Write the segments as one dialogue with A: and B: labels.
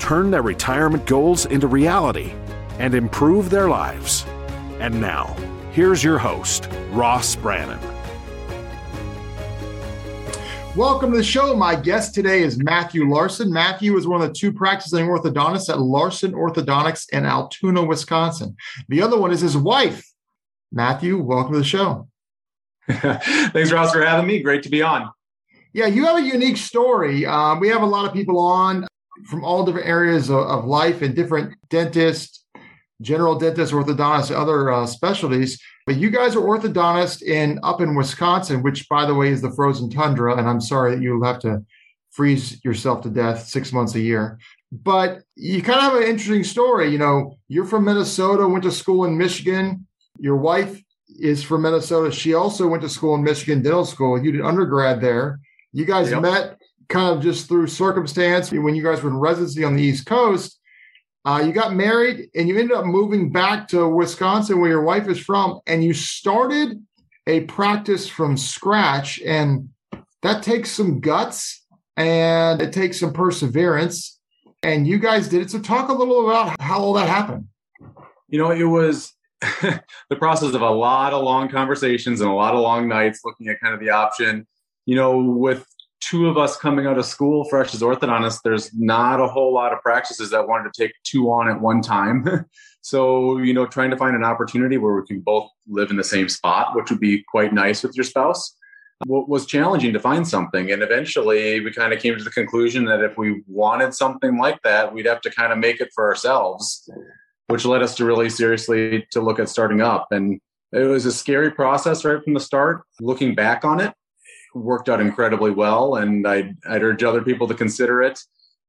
A: turn their retirement goals into reality, and improve their lives. And now, here's your host, Ross Brannan.
B: Welcome to the show. My guest today is Matthew Larson. Matthew is one of the two practicing orthodontists at Larson Orthodontics in Altoona, Wisconsin. The other one is his wife. Matthew, welcome to the show.
C: Thanks, Ross, for having me. Great to be on.
B: Yeah, you have a unique story. Um, we have a lot of people on from all different areas of, of life and different dentists, general dentists, orthodontists, other uh, specialties. But you guys are orthodontists in up in Wisconsin, which, by the way, is the frozen tundra. And I'm sorry that you have to freeze yourself to death six months a year. But you kind of have an interesting story. You know, you're from Minnesota, went to school in Michigan. Your wife is from Minnesota. She also went to school in Michigan Dental School. You did undergrad there. You guys yep. met kind of just through circumstance when you guys were in residency on the East Coast. Uh, you got married and you ended up moving back to Wisconsin, where your wife is from, and you started a practice from scratch. And that takes some guts and it takes some perseverance. And you guys did it. So, talk a little about how all that happened.
C: You know, it was the process of a lot of long conversations and a lot of long nights looking at kind of the option you know, with two of us coming out of school fresh as orthodontists, there's not a whole lot of practices that wanted to take two on at one time. so, you know, trying to find an opportunity where we can both live in the same spot, which would be quite nice with your spouse, was challenging to find something. And eventually we kind of came to the conclusion that if we wanted something like that, we'd have to kind of make it for ourselves, which led us to really seriously to look at starting up. And it was a scary process right from the start. Looking back on it, worked out incredibly well, and I'd, I'd urge other people to consider it.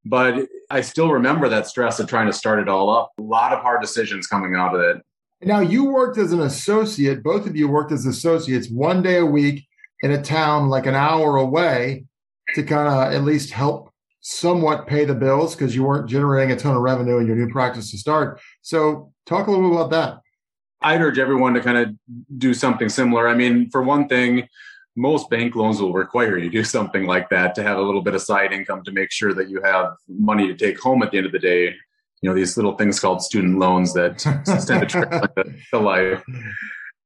C: But I still remember that stress of trying to start it all up. A lot of hard decisions coming out of it.
B: Now, you worked as an associate, both of you worked as associates one day a week in a town like an hour away to kind of at least help somewhat pay the bills because you weren't generating a ton of revenue in your new practice to start. So, talk a little bit about that.
C: I'd urge everyone to kind of do something similar. I mean, for one thing, most bank loans will require you to do something like that to have a little bit of side income to make sure that you have money to take home at the end of the day. You know, these little things called student loans that extend the, the life.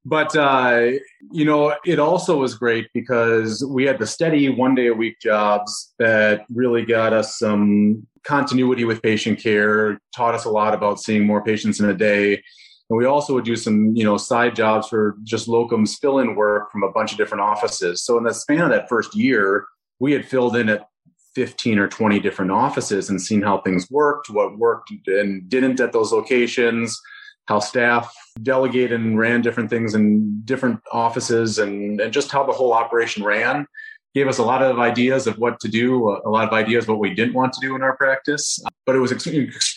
C: But, uh, you know, it also was great because we had the steady one day a week jobs that really got us some continuity with patient care, taught us a lot about seeing more patients in a day and we also would do some, you know, side jobs for just locum fill in work from a bunch of different offices. So in the span of that first year, we had filled in at 15 or 20 different offices and seen how things worked, what worked and didn't at those locations, how staff delegated and ran different things in different offices and, and just how the whole operation ran gave us a lot of ideas of what to do, a lot of ideas what we didn't want to do in our practice. But it was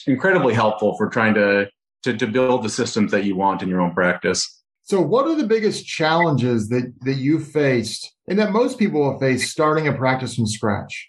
C: incredibly helpful for trying to to, to build the systems that you want in your own practice.
B: So, what are the biggest challenges that, that you faced and that most people will face starting a practice from scratch?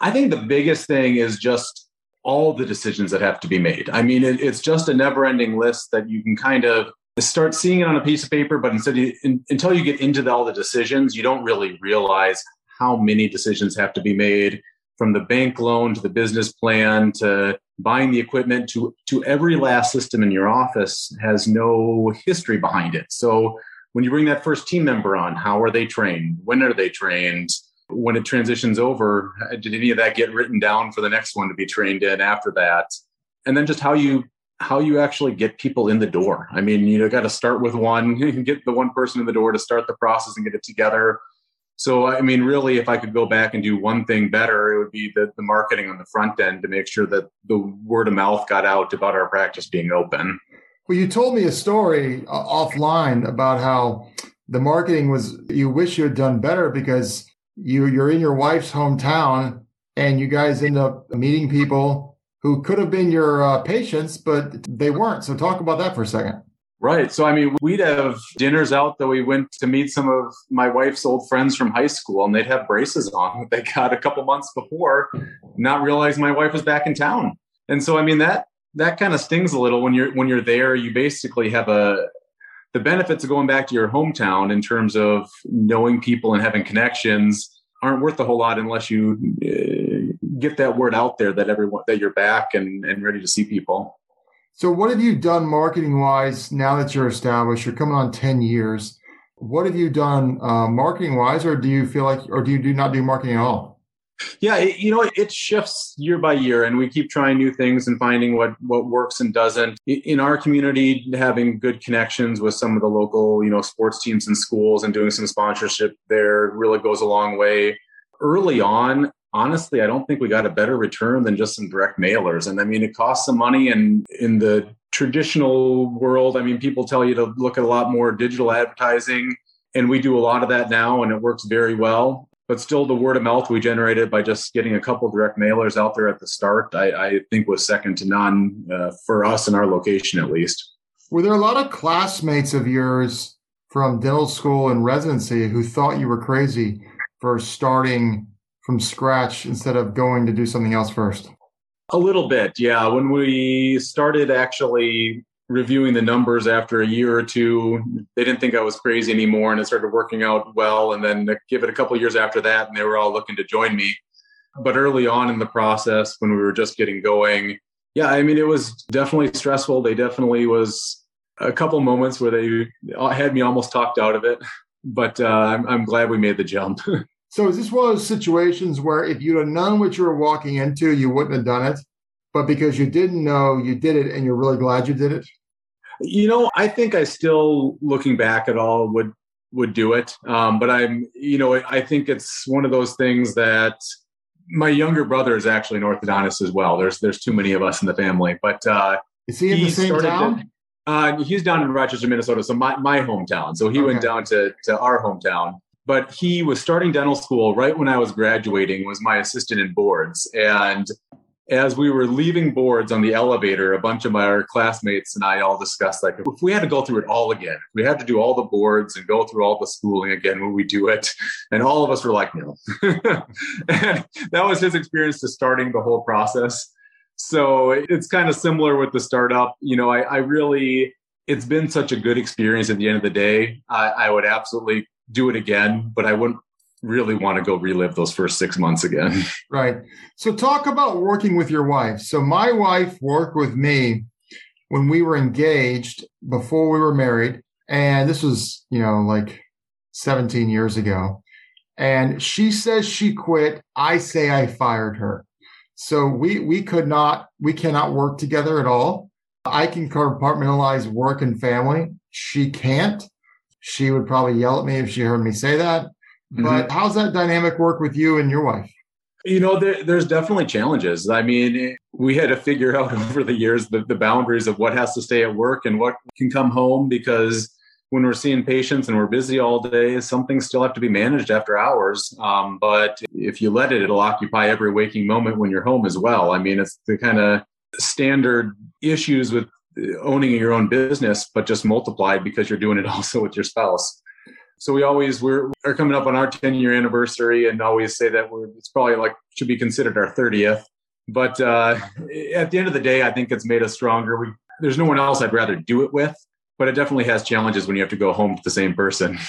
C: I think the biggest thing is just all the decisions that have to be made. I mean, it, it's just a never ending list that you can kind of start seeing it on a piece of paper, but instead, you, in, until you get into the, all the decisions, you don't really realize how many decisions have to be made from the bank loan to the business plan to buying the equipment to to every last system in your office has no history behind it. So when you bring that first team member on how are they trained? When are they trained? When it transitions over did any of that get written down for the next one to be trained in after that? And then just how you how you actually get people in the door. I mean you got to start with one get the one person in the door to start the process and get it together so, I mean, really, if I could go back and do one thing better, it would be the, the marketing on the front end to make sure that the word of mouth got out about our practice being open.
B: Well, you told me a story uh, offline about how the marketing was, you wish you had done better because you, you're in your wife's hometown and you guys end up meeting people who could have been your uh, patients, but they weren't. So talk about that for a second.
C: Right. So, I mean, we'd have dinners out that we went to meet some of my wife's old friends from high school, and they'd have braces on that they got a couple months before, not realizing my wife was back in town. And so, I mean, that that kind of stings a little when you're when you're there. You basically have a the benefits of going back to your hometown in terms of knowing people and having connections aren't worth a whole lot unless you uh, get that word out there that everyone that you're back and, and ready to see people.
B: So, what have you done marketing wise now that you're established? You're coming on 10 years. What have you done uh, marketing wise, or do you feel like, or do you do not do marketing at all?
C: Yeah, it, you know, it shifts year by year, and we keep trying new things and finding what what works and doesn't. In our community, having good connections with some of the local, you know, sports teams and schools, and doing some sponsorship there really goes a long way. Early on, honestly, I don't think we got a better return than just some direct mailers. And I mean, it costs some money. And in the traditional world, I mean, people tell you to look at a lot more digital advertising. And we do a lot of that now, and it works very well. But still, the word of mouth we generated by just getting a couple direct mailers out there at the start, I, I think was second to none uh, for us in our location, at least.
B: Were there a lot of classmates of yours from dental school and residency who thought you were crazy for starting from scratch instead of going to do something else first?
C: A little bit, yeah. When we started actually reviewing the numbers after a year or two, they didn't think I was crazy anymore, and it started working out well. And then give it a couple years after that, and they were all looking to join me. But early on in the process, when we were just getting going, yeah, I mean, it was definitely stressful. They definitely was a couple moments where they had me almost talked out of it, but uh, I'm, I'm glad we made the jump.
B: So is this one of those situations where if you'd have known what you were walking into, you wouldn't have done it, but because you didn't know, you did it, and you're really glad you did it?
C: You know, I think I still, looking back at all, would would do it. Um, but I'm, you know, I think it's one of those things that my younger brother is actually an orthodontist as well. There's there's too many of us in the family, but uh,
B: is he in he the same town?
C: To, uh, he's down in Rochester, Minnesota, so my, my hometown. So he okay. went down to to our hometown but he was starting dental school right when I was graduating, was my assistant in boards. And as we were leaving boards on the elevator, a bunch of my classmates and I all discussed like if we had to go through it all again, we had to do all the boards and go through all the schooling again, would we do it? And all of us were like, no. and that was his experience to starting the whole process. So it's kind of similar with the startup. You know, I, I really it's been such a good experience at the end of the day. I, I would absolutely do it again, but I wouldn't really want to go relive those first six months again.
B: Right. So talk about working with your wife. So my wife worked with me when we were engaged before we were married. And this was, you know, like 17 years ago. And she says she quit. I say I fired her. So we we could not, we cannot work together at all. I can compartmentalize work and family. She can't. She would probably yell at me if she heard me say that. Mm-hmm. But how's that dynamic work with you and your wife?
C: You know, there, there's definitely challenges. I mean, we had to figure out over the years the, the boundaries of what has to stay at work and what can come home because when we're seeing patients and we're busy all day, some things still have to be managed after hours. Um, but if you let it, it'll occupy every waking moment when you're home as well. I mean, it's the kind of standard issues with owning your own business, but just multiplied because you're doing it also with your spouse. So we always we're are coming up on our 10 year anniversary and always say that we're it's probably like should be considered our 30th. But uh, at the end of the day, I think it's made us stronger. We there's no one else I'd rather do it with, but it definitely has challenges when you have to go home to the same person.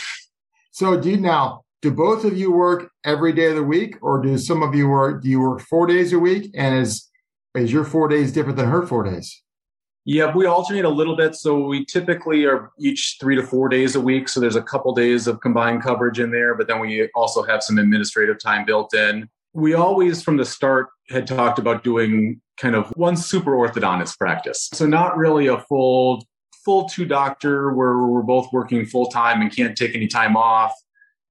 B: So do now do both of you work every day of the week or do some of you work do you work four days a week and is is your four days different than her four days?
C: Yeah, we alternate a little bit. So we typically are each three to four days a week. So there's a couple days of combined coverage in there, but then we also have some administrative time built in. We always, from the start, had talked about doing kind of one super orthodontist practice. So not really a full full two doctor where we're both working full time and can't take any time off.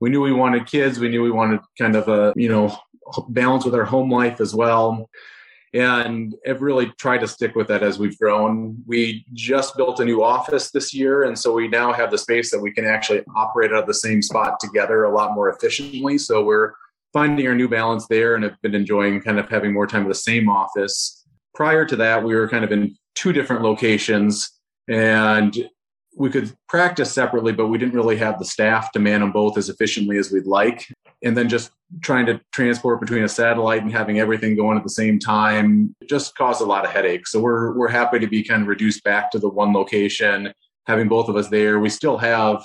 C: We knew we wanted kids. We knew we wanted kind of a you know balance with our home life as well and have really tried to stick with that as we've grown. We just built a new office this year, and so we now have the space that we can actually operate out of the same spot together a lot more efficiently. So we're finding our new balance there and have been enjoying kind of having more time in the same office. prior to that, we were kind of in two different locations and we could practice separately, but we didn't really have the staff to man them both as efficiently as we'd like. And then just trying to transport between a satellite and having everything going at the same time just caused a lot of headaches. So we're we're happy to be kind of reduced back to the one location, having both of us there. We still have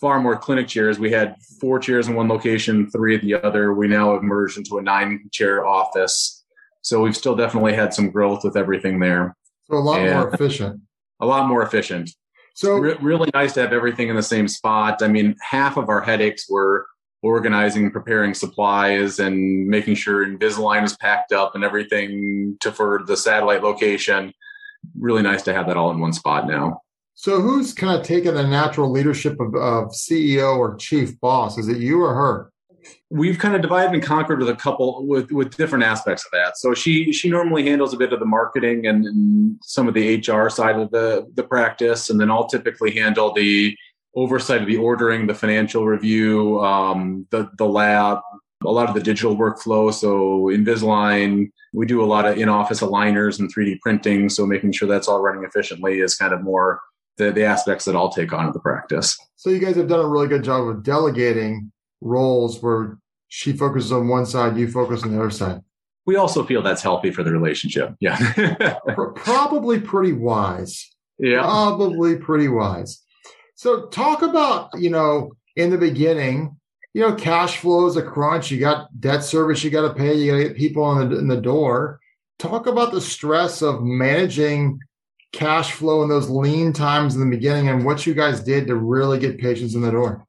C: far more clinic chairs. We had four chairs in one location, three at the other. We now have merged into a nine chair office. So we've still definitely had some growth with everything there.
B: So a lot and more efficient.
C: A lot more efficient. So Re- really nice to have everything in the same spot. I mean, half of our headaches were organizing, preparing supplies, and making sure Invisalign is packed up and everything to for the satellite location. Really nice to have that all in one spot now.
B: So, who's kind of taking the natural leadership of, of CEO or chief boss? Is it you or her?
C: We've kind of divided and conquered with a couple with with different aspects of that. So she she normally handles a bit of the marketing and, and, some of the HR side of the the practice, and then I'll typically handle the oversight of the ordering, the financial review, um, the the lab, a lot of the digital workflow. So Invisalign, we do a lot of in office aligners and 3D printing. So making sure that's all running efficiently is kind of more the, the aspects that I'll take on of the practice.
B: So you guys have done a really good job of delegating roles where she focuses on one side, you focus on the other side.
C: We also feel that's healthy for the relationship. Yeah.
B: Probably pretty wise.
C: Yeah.
B: Probably pretty wise. So talk about, you know, in the beginning, you know, cash flow is a crunch. You got debt service you got to pay. You got to get people in the, in the door. Talk about the stress of managing cash flow in those lean times in the beginning and what you guys did to really get patients in the door.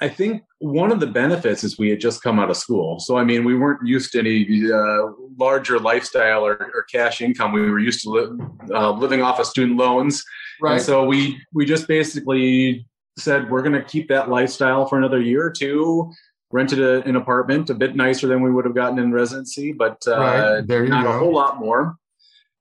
C: I think one of the benefits is we had just come out of school. So, I mean, we weren't used to any uh, larger lifestyle or, or, cash income. We were used to li- uh, living off of student loans. Right. And so we, we just basically said, we're going to keep that lifestyle for another year or two. Rented a, an apartment, a bit nicer than we would have gotten in residency, but uh, right. not go. a whole lot more.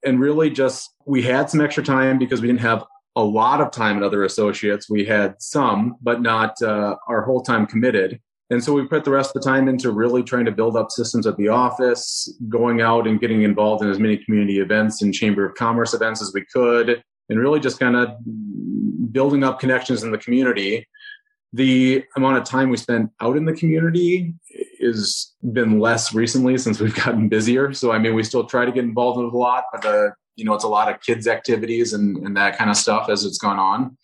C: And really just, we had some extra time because we didn't have a lot of time at other associates. We had some, but not uh, our whole time committed. And so we put the rest of the time into really trying to build up systems at the office, going out and getting involved in as many community events and Chamber of Commerce events as we could, and really just kind of building up connections in the community. The amount of time we spent out in the community has been less recently since we've gotten busier. So, I mean, we still try to get involved with a lot, but the you know, it's a lot of kids activities and, and that kind of stuff as it's gone on.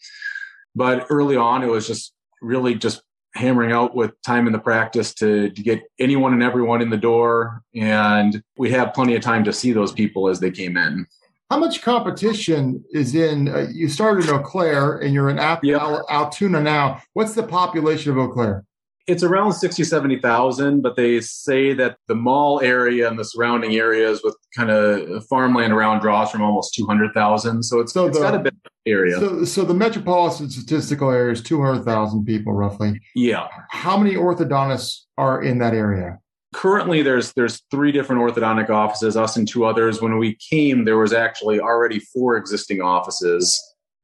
C: But early on, it was just really just hammering out with time in the practice to, to get anyone and everyone in the door. And we have plenty of time to see those people as they came in.
B: How much competition is in? Uh, you started in Eau Claire and you're in Al- yep. Altoona now. What's the population of Eau Claire?
C: It's around 60, 70,000, but they say that the mall area and the surrounding areas with kind of farmland around draws from almost 200,000. So it's, so it's the, got a bit area.
B: So, so the metropolitan statistical area is 200,000 people roughly.
C: Yeah.
B: How many orthodontists are in that area?
C: Currently, there's there's three different orthodontic offices, us and two others. When we came, there was actually already four existing offices.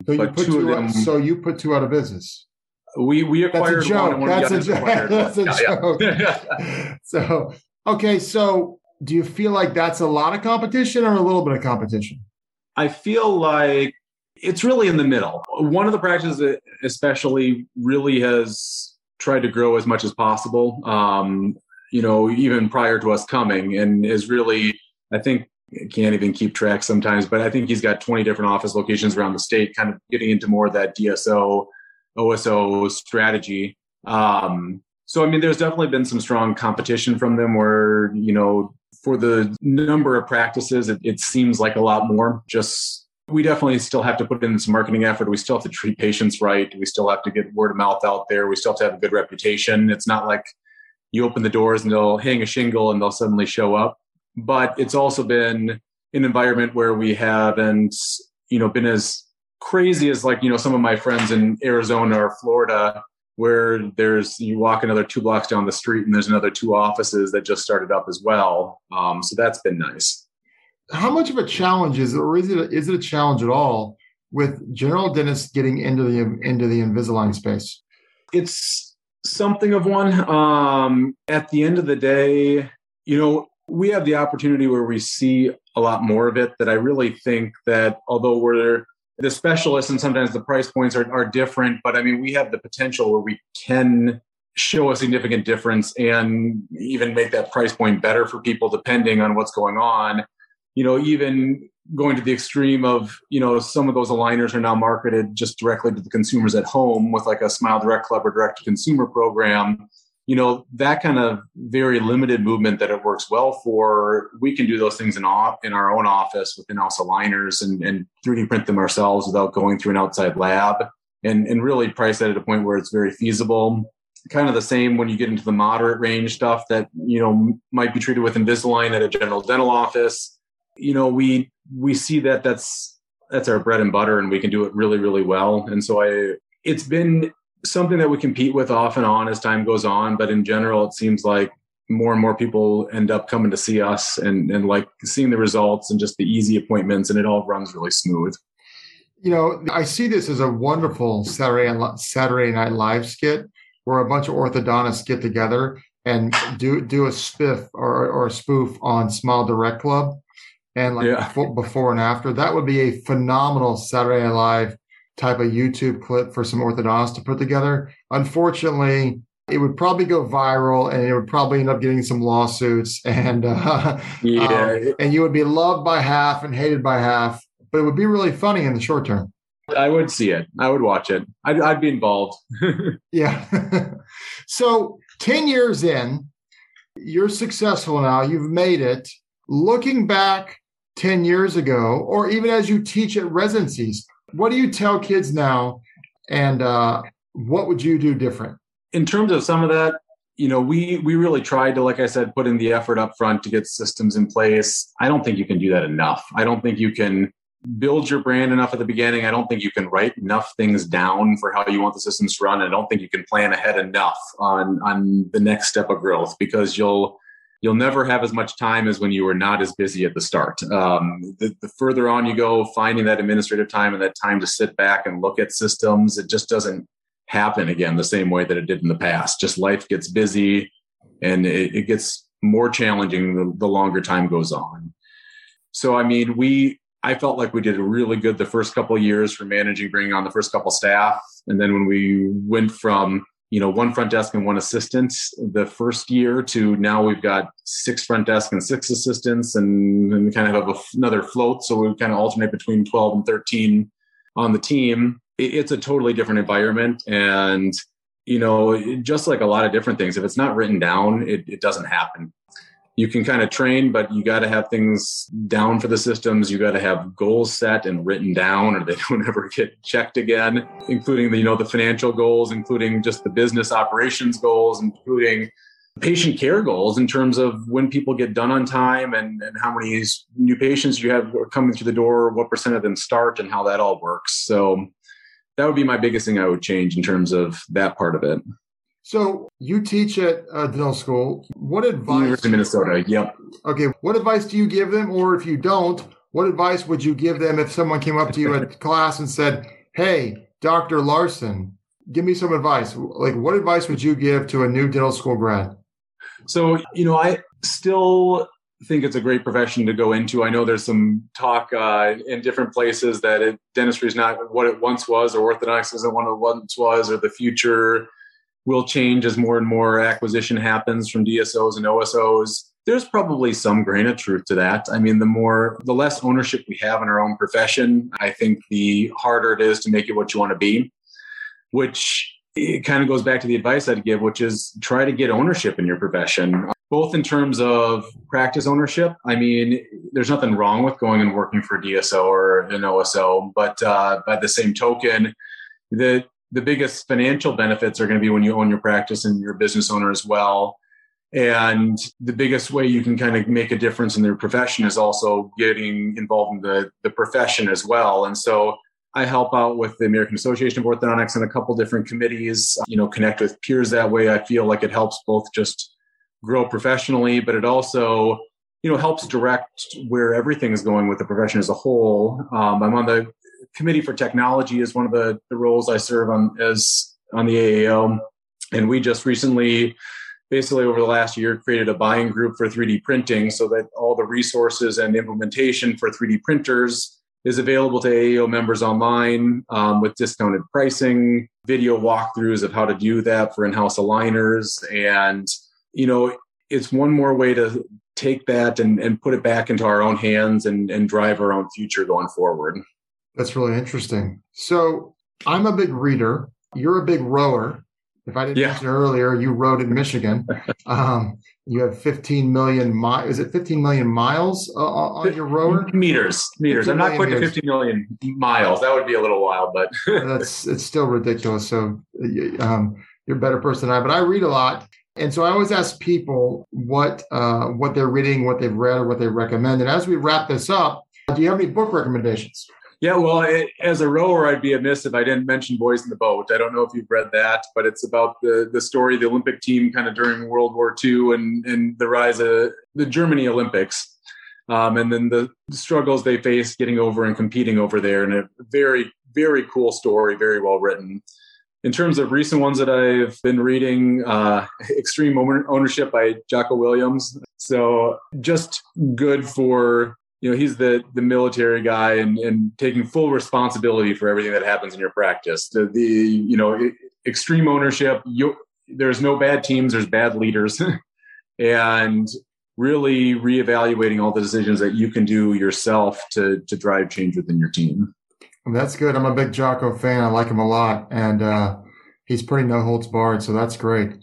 B: So you, put two, them, so you put two out of business.
C: We we acquired
B: That's a joke. one. That's, a, jo- that's a joke. Yeah. so okay, so do you feel like that's a lot of competition or a little bit of competition?
C: I feel like it's really in the middle. One of the practices, especially, really has tried to grow as much as possible. Um, you know, even prior to us coming, and is really, I think, can't even keep track sometimes. But I think he's got 20 different office locations around the state, kind of getting into more of that DSO OSO strategy. Um, so, I mean, there's definitely been some strong competition from them where, you know, for the number of practices, it, it seems like a lot more. Just, we definitely still have to put in some marketing effort. We still have to treat patients right. We still have to get word of mouth out there. We still have to have a good reputation. It's not like you open the doors and they'll hang a shingle and they'll suddenly show up. But it's also been an environment where we haven't, you know, been as crazy as like you know some of my friends in Arizona or Florida where there's you walk another two blocks down the street and there's another two offices that just started up as well. Um, so that's been nice.
B: How much of a challenge is it, or is it a, is it a challenge at all with general dentists getting into the into the Invisalign space?
C: It's something of one. Um, at the end of the day, you know, we have the opportunity where we see a a lot more of it that I really think that although we're the specialists and sometimes the price points are, are different, but I mean, we have the potential where we can show a significant difference and even make that price point better for people depending on what's going on. You know, even going to the extreme of, you know, some of those aligners are now marketed just directly to the consumers at home with like a Smile Direct Club or direct to consumer program. You know, that kind of very limited movement that it works well for, we can do those things in, off, in our own office with in-house aligners and, and 3D print them ourselves without going through an outside lab and, and really price that at a point where it's very feasible kind of the same when you get into the moderate range stuff that you know might be treated with Invisalign at a general dental office. You know, we we see that that's that's our bread and butter, and we can do it really really well. And so I, it's been something that we compete with off and on as time goes on. But in general, it seems like more and more people end up coming to see us and and like seeing the results and just the easy appointments, and it all runs really smooth.
B: You know, I see this as a wonderful Saturday Saturday Night Live skit where a bunch of orthodontists get together and do do a spiff or, or a spoof on Smile Direct Club and like yeah. before, before, and after. That would be a phenomenal Saturday Night Live type of YouTube clip for some orthodontists to put together. Unfortunately, it would probably go viral and it would probably end up getting some lawsuits and uh, yeah. Um, and you would be loved by half and hated by half, but it would be really funny in the short term.
C: I would see it. I would watch it. I'd, I'd be involved.
B: yeah. so 10 years in, you're successful now. You've made it. Looking back 10 years ago, or even as you teach at residencies, what do you tell kids now? And uh, what would you do different?
C: In terms of some of that, you know, we we really tried to, like I said, put in the effort up front to get systems in place. I don't think you can do that enough. I don't think you can build your brand enough at the beginning. I don't think you can write enough things down for how you want the systems to run. I don't think you can plan ahead enough on on the next step of growth because you'll you'll never have as much time as when you were not as busy at the start. Um, the, the further on you go, finding that administrative time and that time to sit back and look at systems, it just doesn't happen again the same way that it did in the past. Just life gets busy and it, it gets more challenging the, the longer time goes on. So, I mean, we I felt like we did really good the first couple years for managing, bringing on the first couple staff. And then when we went from, you know, one front desk and one assistant the first year to now we've got six front desk and six assistants and, and we kind of have another float. So we kind of alternate between 12 and 13 on the team. It, it's a totally different environment. And, you know, just like a lot of different things, if it's not written down, it, it doesn't happen you can kind of train, but you got to have things down for the systems. You got to have goals set and written down, or they don't ever get checked again. Including the you know the financial goals, including just the business operations goals, including patient care goals in terms of when people get done on time and, and how many new patients you have coming through the door, what percent of them start, and how that all works. So that would be my biggest thing I would change in terms of that part of it.
B: So you teach at uh, dental school. What advice?
C: University of Minnesota. Yep.
B: Okay. What advice do you give them, or if you don't, what advice would you give them if someone came up to you at class and said, "Hey, Doctor Larson, give me some advice." Like, what advice would you give to a new dental school grad?
C: So you know, I still think it's a great profession to go into. I know there's some talk uh, in different places that it, dentistry is not what it once was, or orthodontics isn't what it once was, or the future will change as more and more acquisition happens from DSOs and OSOs. There's probably some grain of truth to that. I mean, the more, the less ownership we have in our own profession, I think the harder it is to make it what you want to be, which it kind of goes back to the advice I'd give, which is try to get ownership in your profession, both in terms of practice ownership. I mean, there's nothing wrong with going and working for a DSO or an OSO, but uh, by the same token, that the biggest financial benefits are going to be when you own your practice and you're a business owner as well. And the biggest way you can kind of make a difference in their profession is also getting involved in the, the profession as well. And so I help out with the American Association of Orthodontics and a couple different committees, you know, connect with peers that way. I feel like it helps both just grow professionally, but it also, you know, helps direct where everything is going with the profession as a whole. Um, I'm on the committee for technology is one of the, the roles I serve on as on the AAO. And we just recently basically over the last year created a buying group for 3D printing so that all the resources and implementation for 3D printers is available to AAO members online um, with discounted pricing, video walkthroughs of how to do that for in-house aligners. And, you know, it's one more way to take that and, and put it back into our own hands and, and drive our own future going forward.
B: That's really interesting. So I'm a big reader. You're a big rower. If I didn't yeah. mention earlier, you rode in Michigan. Um, you have 15 million miles. Is it 15 million miles uh, on your rower?
C: Meters, meters. I'm not quite to 15 million miles. That would be a little wild, but
B: that's it's still ridiculous. So um, you're a better person than I. But I read a lot, and so I always ask people what uh, what they're reading, what they've read, or what they recommend. And as we wrap this up, do you have any book recommendations?
C: Yeah, well, it, as a rower, I'd be amiss if I didn't mention Boys in the Boat. I don't know if you've read that, but it's about the the story of the Olympic team kind of during World War II and and the rise of the Germany Olympics, um, and then the struggles they faced getting over and competing over there. And a very very cool story, very well written. In terms of recent ones that I've been reading, uh, Extreme Ownership by Jocko Willink. So just good for you know he's the the military guy and, and taking full responsibility for everything that happens in your practice. The, the you know extreme ownership you, there's no bad teams there's bad leaders. And really reevaluating all the decisions that you can do yourself to to drive change within your team.
B: That's good. I'm a big jocko fan. I like him a lot. And uh, he's pretty no holds barred so that's great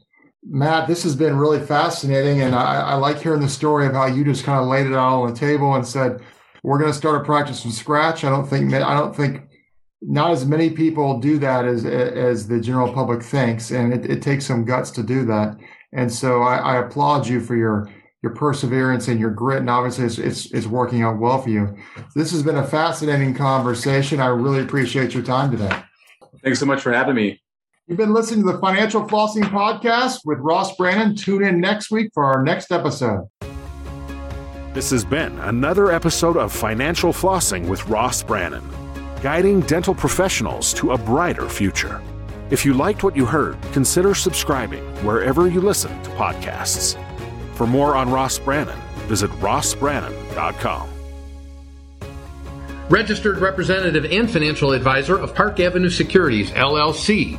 B: Matt, this has been really fascinating, and I, I, like hearing the story of how you just kind of laid it out on the table and said, "We're going to start a practice from scratch." I don't think I don't think not as many people do that as as the general public thinks, and it, it takes some guts to do that. And so I, I, applaud you for your your perseverance and your grit, and obviously it's, it's, it's working out well for you. This has been a fascinating conversation. I really appreciate your time today.
C: Thanks so much for having me.
B: You've been listening to the Financial Flossing Podcast with Ross Brannan. Tune in next week for our next episode.
A: This has been another episode of Financial Flossing with Ross Brannan, guiding dental professionals to a brighter future. If you liked what you heard, consider subscribing wherever you listen to podcasts. For more on Ross Brannan, visit rossbrannan.com.
D: Registered representative and financial advisor of Park Avenue Securities, LLC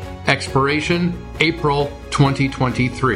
D: Expiration April 2023.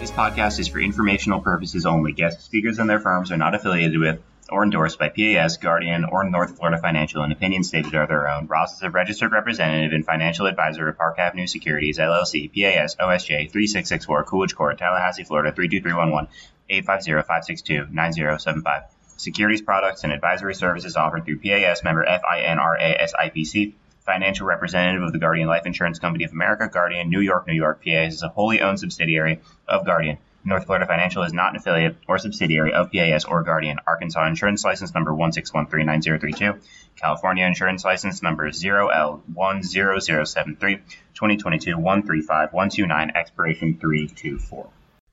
E: This podcast is for informational purposes only. Guest speakers and their firms are not affiliated with or endorsed by PAS, Guardian, or North Florida Financial, and opinions stated are their own. Ross is a registered representative and financial advisor of Park Avenue Securities, LLC, PAS, OSJ, 3664, Coolidge Court, Tallahassee, Florida, 32311, 850-562-9075. Securities products and advisory services offered through PAS member FINRA SIPC financial representative of the Guardian Life Insurance Company of America, Guardian, New York, New York, PA, is a wholly owned subsidiary of Guardian. North Florida Financial is not an affiliate or subsidiary of PAS or Guardian. Arkansas Insurance License Number 161390032. California Insurance License Number 0L10073. 2022 135 129. Expiration 324.